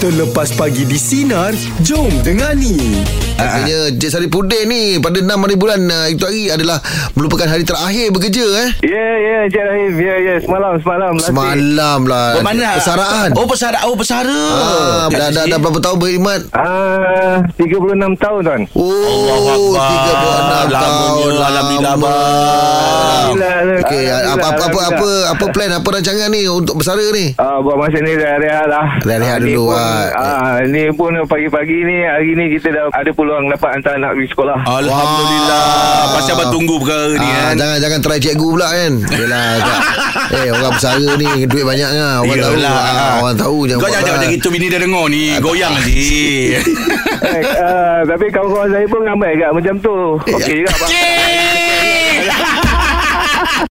Terlepas pagi di Sinar Jom dengani Akhirnya Cik Sari Pudin ni Pada 6 hari bulan uh, Itu hari adalah Merupakan hari terakhir bekerja eh Ya, ya, Encik Rahim. Ya, ya, semalam, semalam. Latih. Semalam lah Bermana? Persaraan Oh pesara Oh pesara ah, dah, dah, dah berapa tahun berkhidmat Ah, 36 tahun, tuan. Oh 36 tahun Alhamdulillah Alhamdulillah. Okey, apa, apa, apa, apa, apa plan, apa rancangan ni untuk bersara ni? Ah, buat masa ni rehat-rehat lah. Rehat-rehat Ah, ni dulu, ah. Ah, ni pun pagi-pagi ni, hari ni kita dah ada peluang dapat hantar anak pergi sekolah. Alhamdulillah Wah. Pasal abang tunggu perkara ni Ah, kan jangan jangan try cikgu pula kan. Yalah. Kak. eh orang bersara ni duit banyak kan. Orang tahu. Yelah. Ah, orang tahu jangan. Kau jangan macam itu Bini dah dengar ni Goyang nanti eh, ah, tapi kawan-kawan saya pun ramai kat macam tu. Okey juga, Pak. Cik